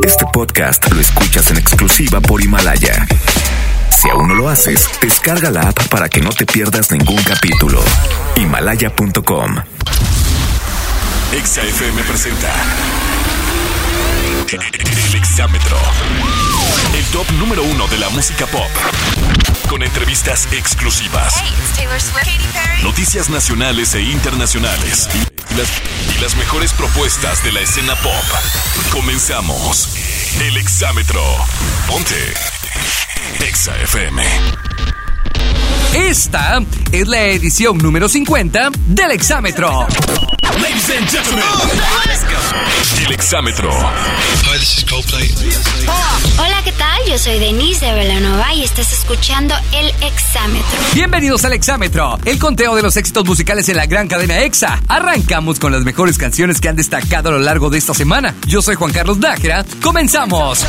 Este podcast lo escuchas en exclusiva por Himalaya. Si aún no lo haces, descarga la app para que no te pierdas ningún capítulo. Himalaya.com. XFM presenta El Exámetro. El top número uno de la música pop. Con entrevistas exclusivas. Hey, it's Taylor Swift. Katy Perry. Noticias nacionales e internacionales. Y las, mejores propuestas de la escena pop. Comenzamos. El Exámetro. Ponte. Exa FM. Esta es la edición número 50 del Exámetro. Ladies and gentlemen. El Exámetro. Hi, this is Coldplay. Hola, ¿qué tal? Yo soy Denise de Velanova y estás escuchando El Exámetro. Bienvenidos al Exámetro, el conteo de los éxitos musicales en la gran cadena EXA. Arrancamos con las mejores canciones que han destacado a lo largo de esta semana. Yo soy Juan Carlos Nájera. Comenzamos.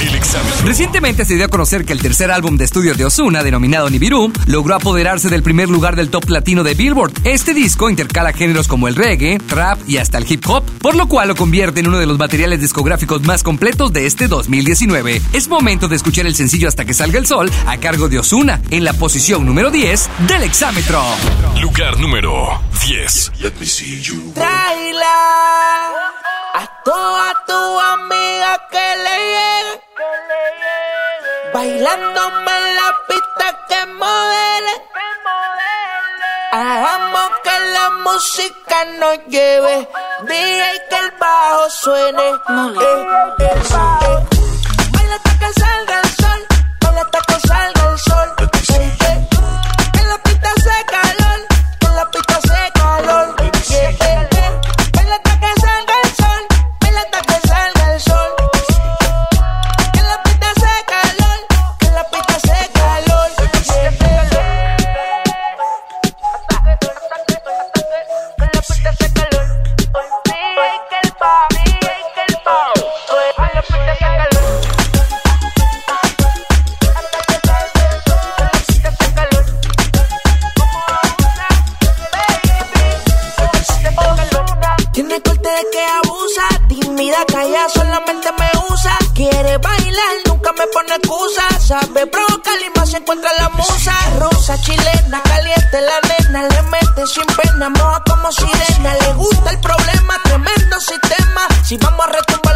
El Exámetro. Recientemente se dio a conocer que el tercer álbum de estudio de Ozuna, denominado Nibiru, logró apoderarse del primer lugar del top latino de Billboard. Este disco intercala géneros como el reggae, trap y hasta el hip hop, por lo cual lo convierte en uno de los materiales discográficos más completos de este 2019. Es momento de escuchar el sencillo Hasta que salga el sol a cargo de Ozuna, en la posición número 10 del Exámetro. Lugar número 10. Tráela a toda tu amiga que le llegue. Bailándome en la pista que modele. Hagamos que la música nos lleve. DJ que el bajo suene. Eh, eh, eh. Baila hasta que salga Chilena, caliente la nena, le mete sin pena, moja como sirena. Le gusta el problema, tremendo sistema. Si vamos a retumbar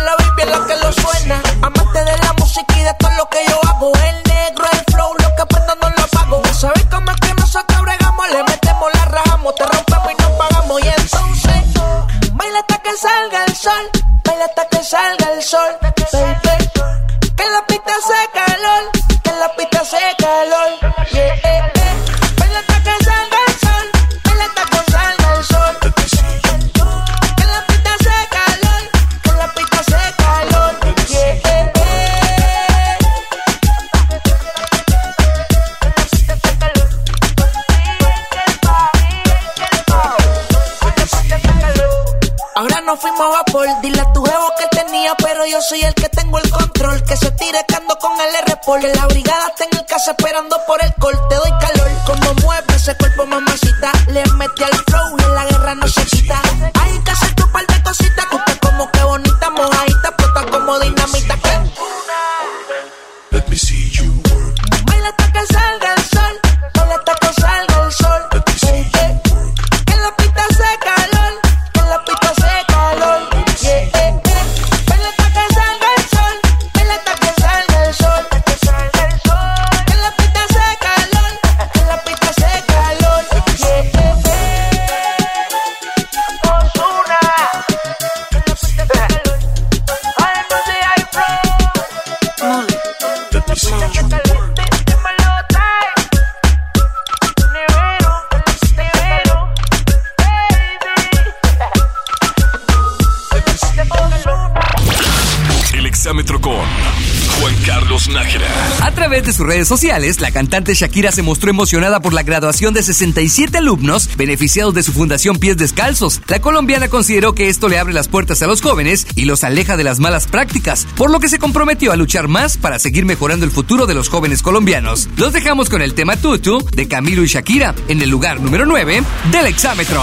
redes sociales, la cantante Shakira se mostró emocionada por la graduación de 67 alumnos beneficiados de su fundación Pies Descalzos. La colombiana consideró que esto le abre las puertas a los jóvenes y los aleja de las malas prácticas, por lo que se comprometió a luchar más para seguir mejorando el futuro de los jóvenes colombianos. Los dejamos con el tema Tutu de Camilo y Shakira en el lugar número 9 del Exámetro.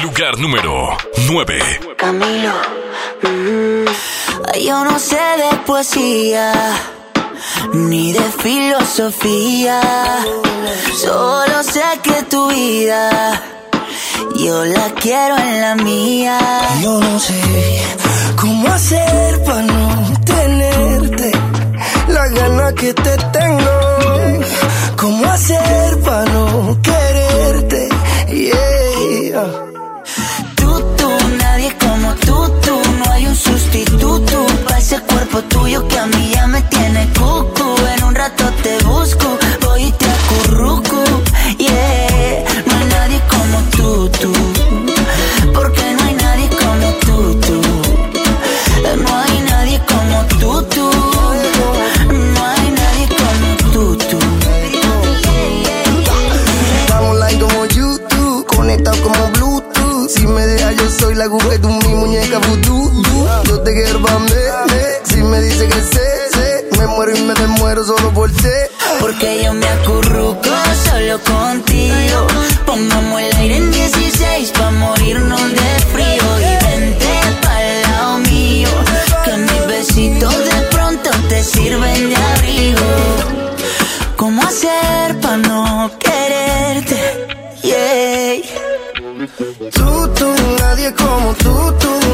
Lugar número 9. Camilo, me yo no sé de poesía ni de filosofía. Solo sé que tu vida yo la quiero en la mía. Yo no sé cómo hacer para no tenerte la gana que te tengo. Cómo hacer para no quererte. Sustituto para ese cuerpo tuyo que a mí ya me tiene cucu. En un rato te busco, voy y te acurruco. Yeah, no hay nadie como tú, tú. Porque no hay nadie como tú, tú. No hay nadie como tú, tú. No hay nadie como tú, tú. Estamos online como YouTube, conectados como Bluetooth. Si me dejas, yo soy la de tu mi muñeca vudú. Te. Si me dice que sé, sé, me muero y me desmuero solo por ti. Porque yo me acurruco solo contigo. Pongamos el aire en 16 pa' morirnos de frío. Y vente pa'l lado mío. Que mis besitos de pronto te sirven de abrigo. ¿Cómo hacer pa' no quererte? Yeah. Tú, tú, nadie como tú, tú.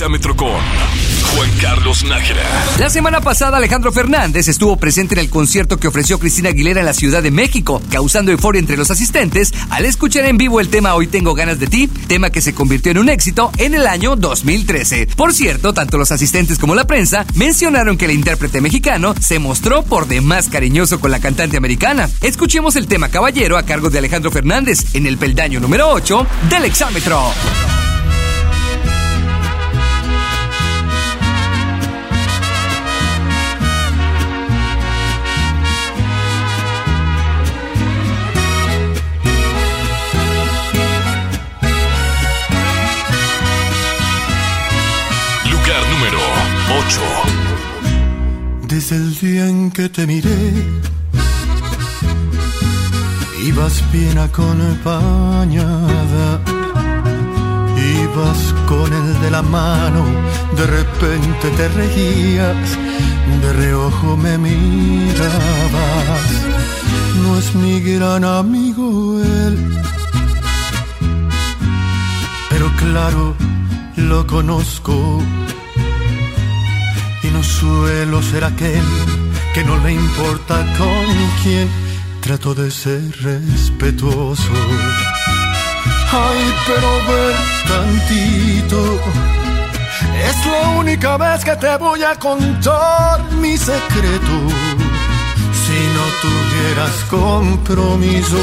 Exámetro con Juan Carlos Nájera. La semana pasada Alejandro Fernández estuvo presente en el concierto que ofreció Cristina Aguilera en la Ciudad de México, causando euforia entre los asistentes al escuchar en vivo el tema Hoy tengo ganas de ti, tema que se convirtió en un éxito en el año 2013. Por cierto, tanto los asistentes como la prensa mencionaron que el intérprete mexicano se mostró por demás cariñoso con la cantante americana. Escuchemos el tema Caballero a cargo de Alejandro Fernández en el peldaño número 8 del exámetro. 8. Desde el día en que te miré, ibas bien acompañada. Ibas con el de la mano, de repente te reías, de reojo me mirabas. No es mi gran amigo él, pero claro, lo conozco y no suelo ser aquel que no le importa con quién trato de ser respetuoso. Ay, pero ven tantito. Es la única vez que te voy a contar mi secreto. Si no tuvieras compromiso,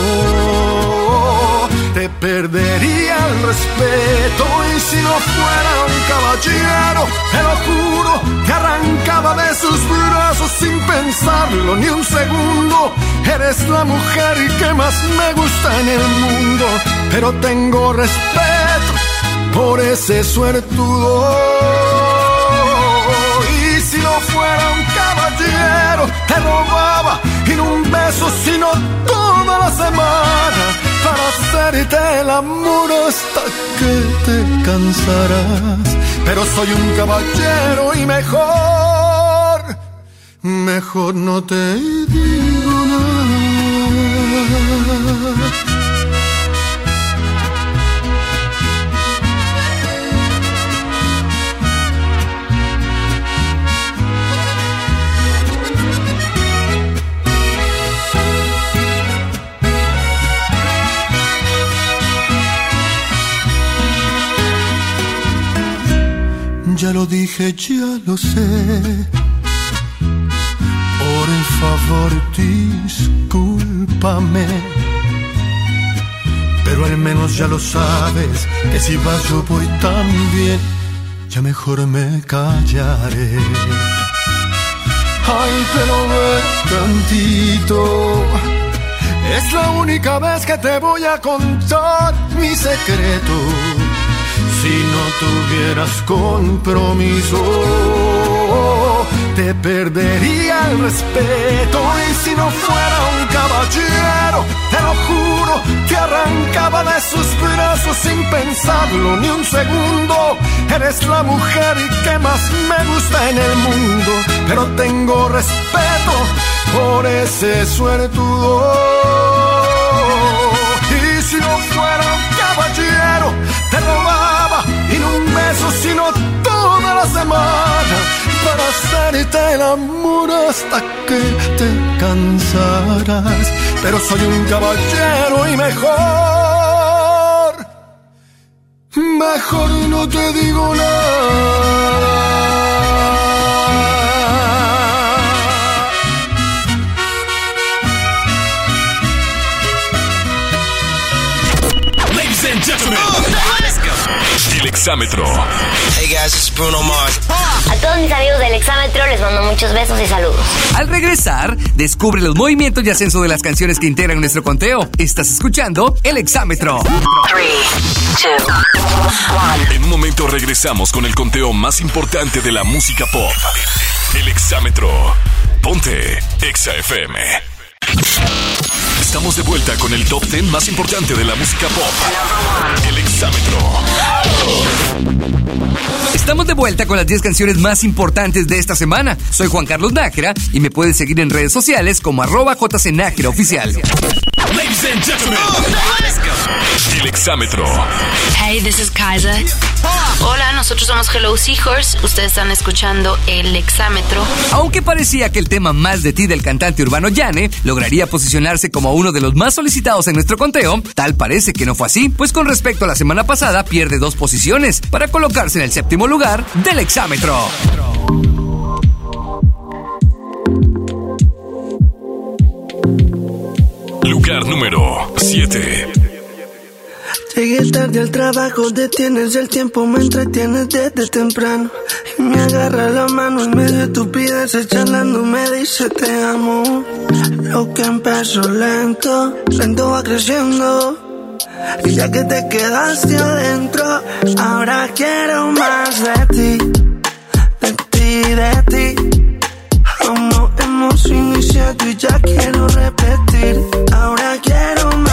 te perdería el respeto. Y si no fuera un caballero, te lo juro, te arrancaba de sus brazos sin pensarlo ni un segundo. Eres la mujer que más me gusta en el mundo, pero tengo respeto por ese suertudo. Y si no fuera un caballero, te robaba no un beso, sino toda la semana para hacerte el amor hasta que te cansarás. Pero soy un caballero y mejor, mejor no te digo dije, ya lo sé. Por favor, discúlpame. Pero al menos ya lo sabes, que si vas yo voy también, ya mejor me callaré. Ay, pero ve tantito. Es la única vez que te voy a contar mi secreto si no tuvieras compromiso, te perdería el respeto. Y si no fuera un caballero, te lo juro, que arrancaba de sus brazos sin pensarlo ni un segundo. Eres la mujer que más me gusta en el mundo, pero tengo respeto por ese suertudo. Y si no fuera un caballero, te robaba y no un beso, sino toda la semana para hacerte el amor hasta que te cansarás. Pero soy un caballero y mejor, mejor no te digo nada. Exámetro. Hey guys, it's Bruno Mars. A todos mis amigos del exámetro les mando muchos besos y saludos. Al regresar, descubre los movimientos y ascenso de las canciones que integran nuestro conteo. Estás escuchando El Exámetro. En un momento regresamos con el conteo más importante de la música pop. El Exámetro. Ponte Exa FM. Estamos de vuelta con el top 10 más importante de la música pop. El Exámetro. Estamos de vuelta con las 10 canciones más importantes de esta semana. Soy Juan Carlos Nájera y me puedes seguir en redes sociales como arroba jcnájera oficial. Ladies and gentlemen. El Exámetro. Hey, this is Kaiser. Hola, nosotros somos Hello Seahorse. Ustedes están escuchando El Exámetro. Aunque parecía que el tema más de ti del cantante urbano Yane lograría posicionarse como uno de los más solicitados en nuestro conteo, tal parece que no fue así, pues con respecto a la semana pasada pierde dos posiciones para colocarse en el séptimo lugar del Exámetro. Lugar número 7. Llegué tarde al trabajo, detienes el tiempo, me entretienes desde temprano. Y me agarra la mano en medio de estupideces, charlando, me dice te amo. Lo que empezó lento, lento va creciendo. Y ya que te quedaste adentro, ahora quiero más de ti, de ti, de ti. Aún no hemos iniciado y ya quiero repetir. Ahora quiero más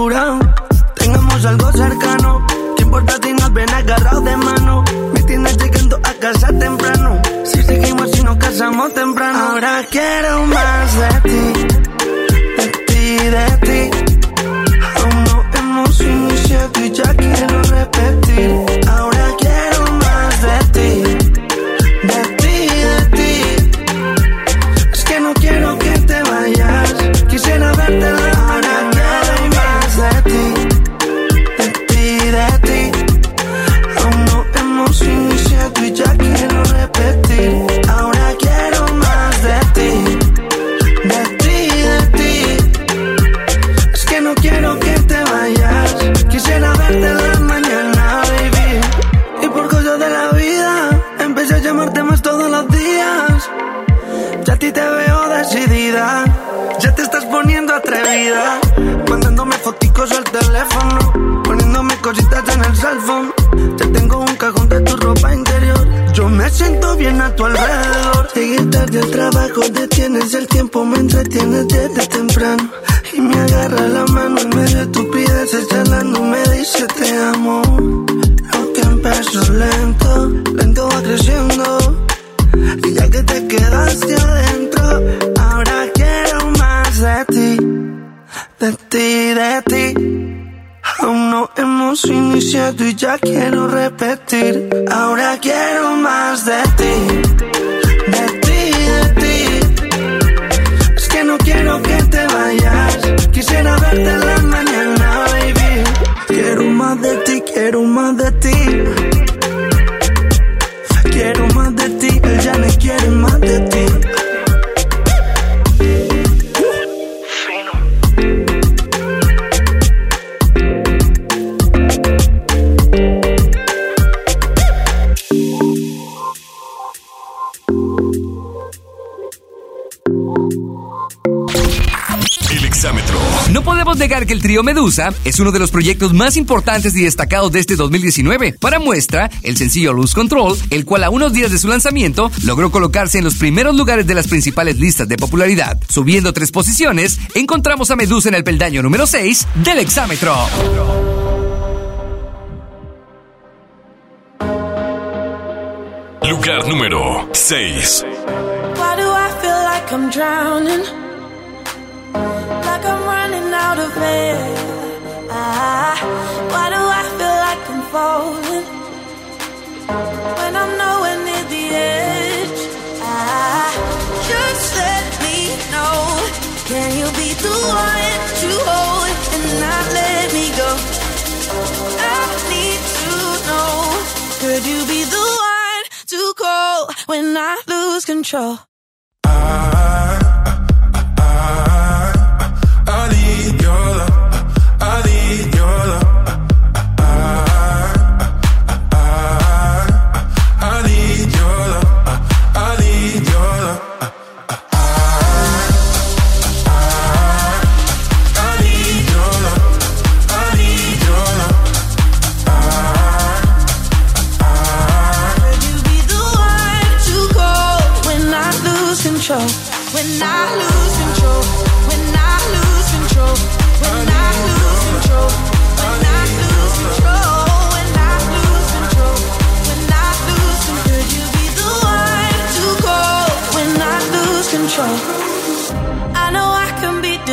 Tengamos algo cercano. ¿Qué importa si nos ven agarrados de mano? Me tienes llegando a casa temprano. Si seguimos y nos casamos temprano. Ahora quiero más de ti, de ti. Aún no hemos iniciado y ya quiero repetir. Ahora quiero más de ti, de ti, de ti. Es que no quiero que te vayas. Quisiera verte en la mañana, baby. Quiero más de ti, quiero más de Que el trío Medusa es uno de los proyectos más importantes y destacados de este 2019. Para muestra, el sencillo Lose Control, el cual a unos días de su lanzamiento logró colocarse en los primeros lugares de las principales listas de popularidad. Subiendo tres posiciones, encontramos a Medusa en el peldaño número 6 del exámetro. Lugar número 6. Why do I feel like I'm drowning? Out of air. Ah, why do I feel like I'm falling? When I'm nowhere near the edge. Ah, just let me know. Can you be the one to hold and not let me go? I need to know. Could you be the one to call when I lose control? I need your love. I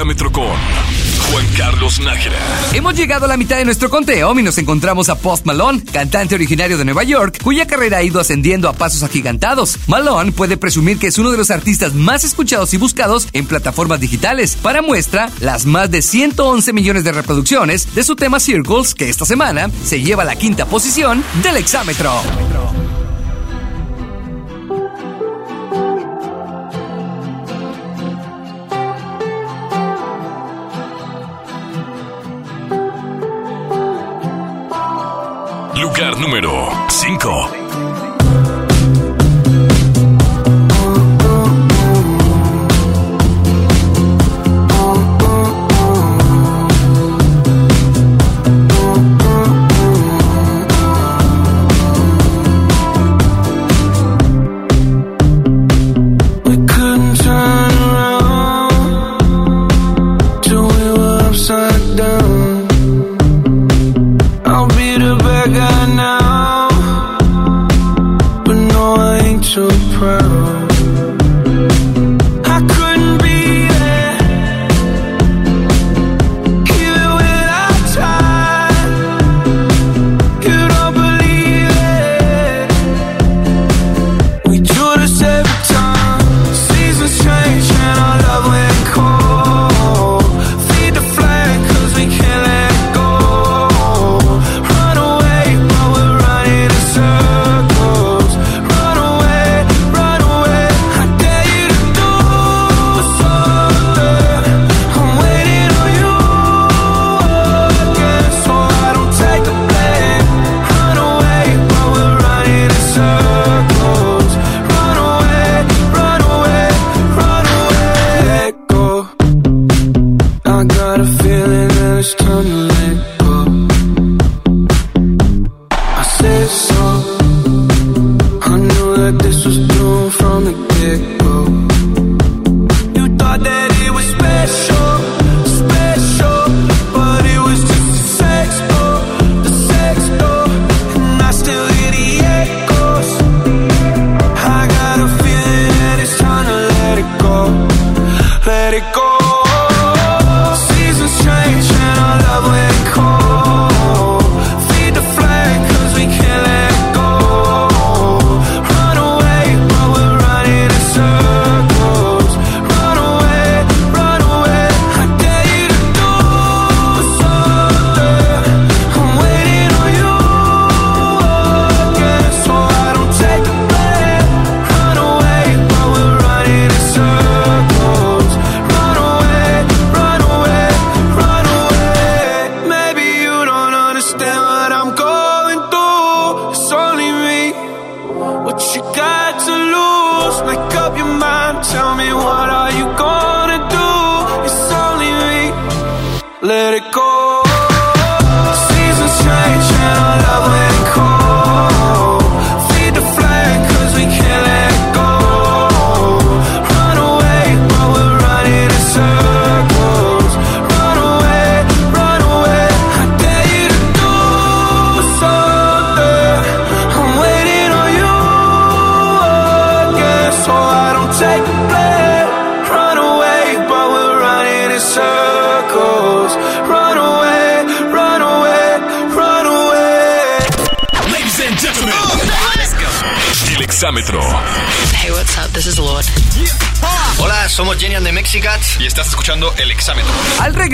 exámetro con Juan Carlos Nájera. Hemos llegado a la mitad de nuestro conteo y nos encontramos a Post Malone, cantante originario de Nueva York, cuya carrera ha ido ascendiendo a pasos agigantados. Malone puede presumir que es uno de los artistas más escuchados y buscados en plataformas digitales. Para muestra, las más de 111 millones de reproducciones de su tema Circles, que esta semana se lleva a la quinta posición del exámetro. Número 5.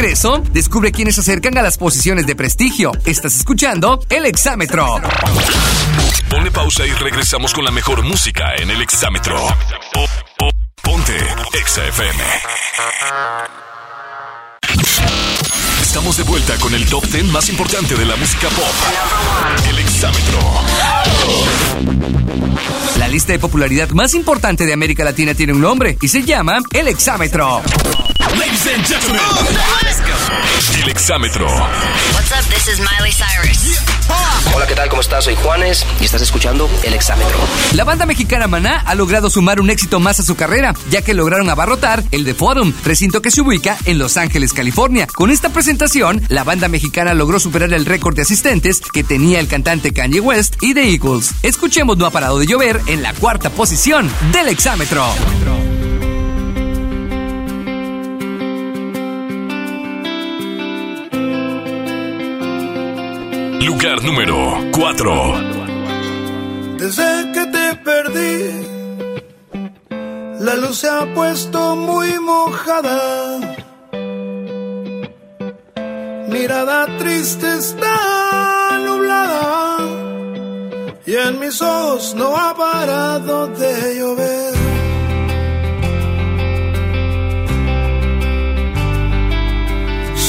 Regreso, descubre quiénes se acercan a las posiciones de prestigio. Estás escuchando el exámetro. Pone pausa y regresamos con la mejor música en el exámetro. Po- po- Ponte Exa FM. Estamos de vuelta con el top 10 más importante de la música pop. El exámetro. La lista de popularidad más importante de América Latina tiene un nombre y se llama el exámetro. Ladies and gentlemen, el exámetro. What's up? This is Miley Cyrus. Hola, ¿qué tal? ¿Cómo estás? Soy Juanes y estás escuchando El Exámetro. La banda mexicana Maná ha logrado sumar un éxito más a su carrera, ya que lograron abarrotar el The Forum, recinto que se ubica en Los Ángeles, California. Con esta presentación, la banda mexicana logró superar el récord de asistentes que tenía el cantante Kanye West y The Eagles. Escuchemos No ha parado de llover en la cuarta posición del exámetro. Lugar número 4. Desde que te perdí, la luz se ha puesto muy mojada. Mirada triste está nublada y en mis ojos no ha parado de llover.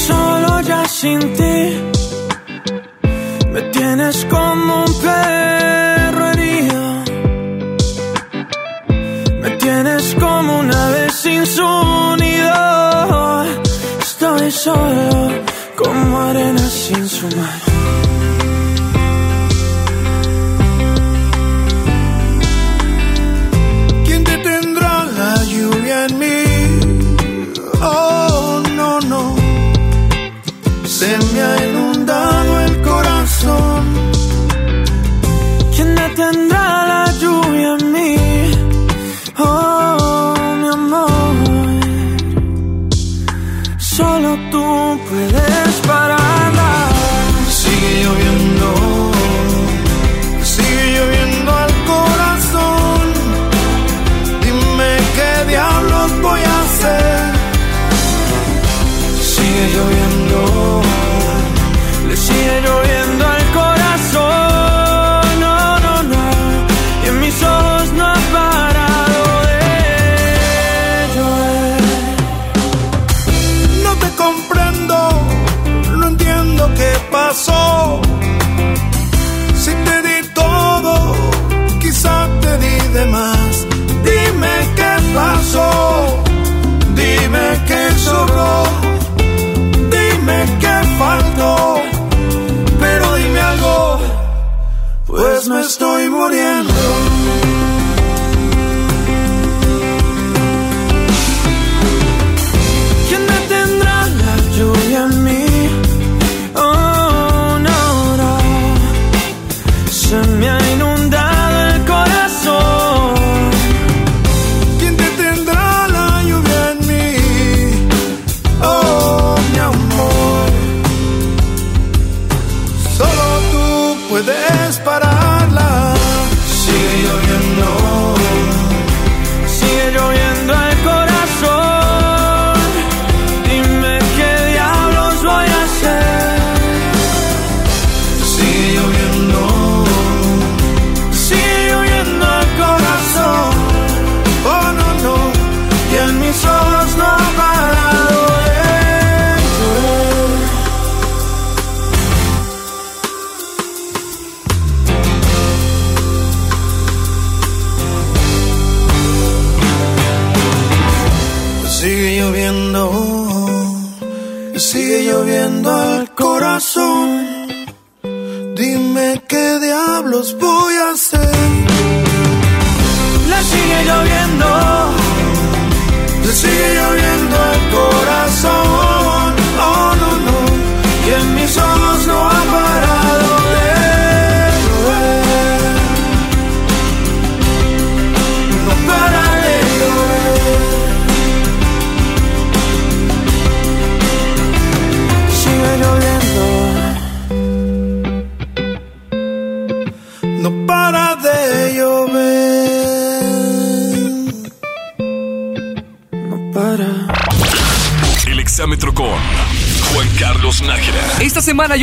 Solo ya sin ti me tienes como un perro herido. Me tienes como una ave sin. Estoy solo como arena sin su mar.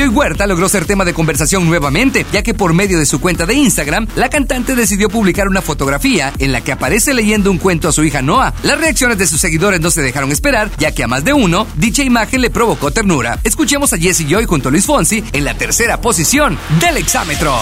Joy Huerta logró ser tema de conversación nuevamente, ya que por medio de su cuenta de Instagram, la cantante decidió publicar una fotografía en la que aparece leyendo un cuento a su hija Noah. Las reacciones de sus seguidores no se dejaron esperar, ya que a más de uno, dicha imagen le provocó ternura. Escuchemos a Jesse Joy junto a Luis Fonsi en la tercera posición del exámetro.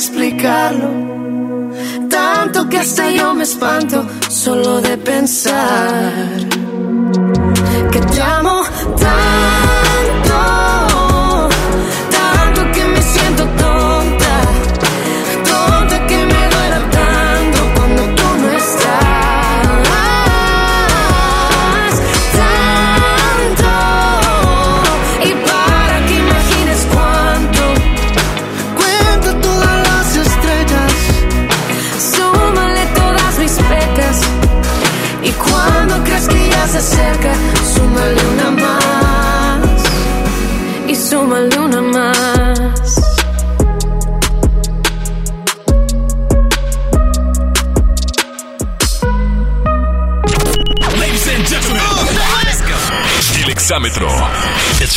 Explicarlo. Tanto que hasta yo me espanto solo de pensar que te amo tanto,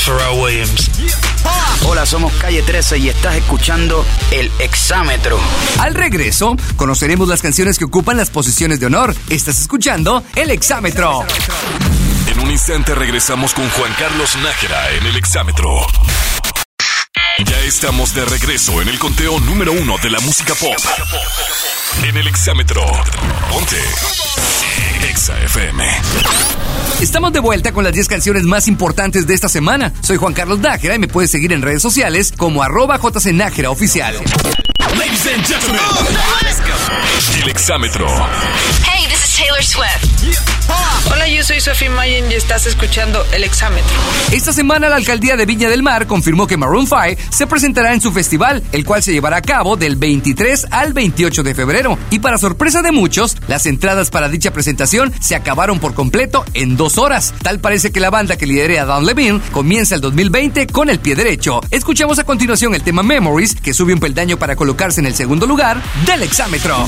Pharrell Williams. Hola, somos Calle 13 y estás escuchando El Exámetro. Al regreso, conoceremos las canciones que ocupan las posiciones de honor. Estás escuchando El Exámetro. En un instante regresamos con Juan Carlos Nájera en el exámetro. Estamos de regreso en el conteo número uno de la música pop. En el exámetro. Ponte. Exa FM. Estamos de vuelta con las 10 canciones más importantes de esta semana. Soy Juan Carlos Nájera y me puedes seguir en redes sociales como arroba jcnájera oficial. Ladies and gentlemen. El exámetro. Hey, this is Taylor Swift. Hola, yo soy Sophie Mayen y estás escuchando El Exámetro. Esta semana la alcaldía de Viña del Mar confirmó que Maroon 5 se presentará en su festival, el cual se llevará a cabo del 23 al 28 de febrero. Y para sorpresa de muchos, las entradas para dicha presentación se acabaron por completo en dos horas. Tal parece que la banda que lidera Don Levine comienza el 2020 con el pie derecho. Escuchamos a continuación el tema Memories, que sube un peldaño para colocarse en el segundo lugar del exámetro.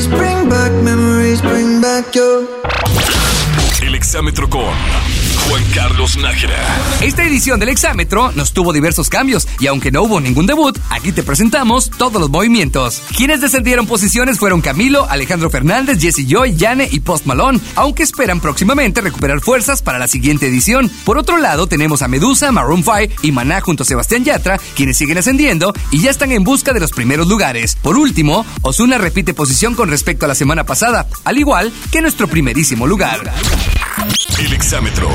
Memories bring back, memories bring back your. Exámetro con Juan Carlos Nájera. Esta edición del exámetro nos tuvo diversos cambios y aunque no hubo ningún debut, aquí te presentamos todos los movimientos. Quienes descendieron posiciones fueron Camilo, Alejandro Fernández, Jesse Joy, Yane y Post Malone, aunque esperan próximamente recuperar fuerzas para la siguiente edición. Por otro lado, tenemos a Medusa, Maroon 5 y Maná junto a Sebastián Yatra, quienes siguen ascendiendo y ya están en busca de los primeros lugares. Por último, Osuna repite posición con respecto a la semana pasada, al igual que nuestro primerísimo lugar. El exámetro.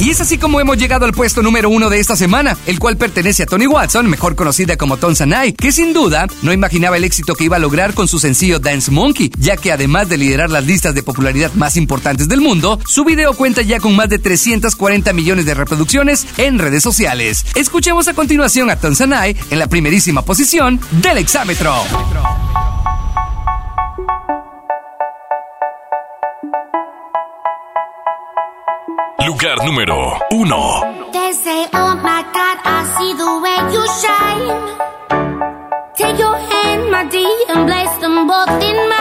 Y es así como hemos llegado al puesto número uno de esta semana, el cual pertenece a Tony Watson, mejor conocida como Sanai, que sin duda no imaginaba el éxito que iba a lograr con su sencillo Dance Monkey, ya que además de liderar las listas de popularidad más importantes del mundo, su video cuenta ya con más de 340 millones de reproducciones en redes sociales. Escuchemos a continuación a Sanai en la primerísima posición del exámetro. Lugar número uno. They say, oh my God, I see the way you shine. Take your hand, my dear, and place them both in mine.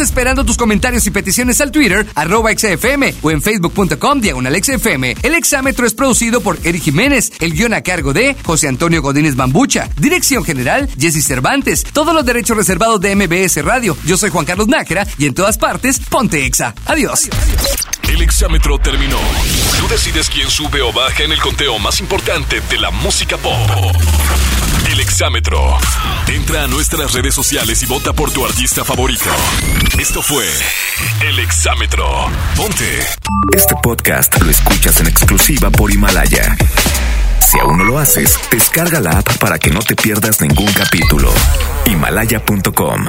Esperando tus comentarios y peticiones al Twitter, arroba XFM o en facebook.com diagonal XFM. El exámetro es producido por Eric Jiménez, el guion a cargo de José Antonio Godínez Bambucha, dirección general Jesse Cervantes, todos los derechos reservados de MBS Radio. Yo soy Juan Carlos Nájera y en todas partes, ponte Exa. Adiós. El exámetro terminó. Tú decides quién sube o baja en el conteo más importante de la música pop. El exámetro. Entra a nuestras redes sociales y vota por tu artista favorito. Esto fue El exámetro. Ponte. Este podcast lo escuchas en exclusiva por Himalaya. Si aún no lo haces, descarga la app para que no te pierdas ningún capítulo. Himalaya.com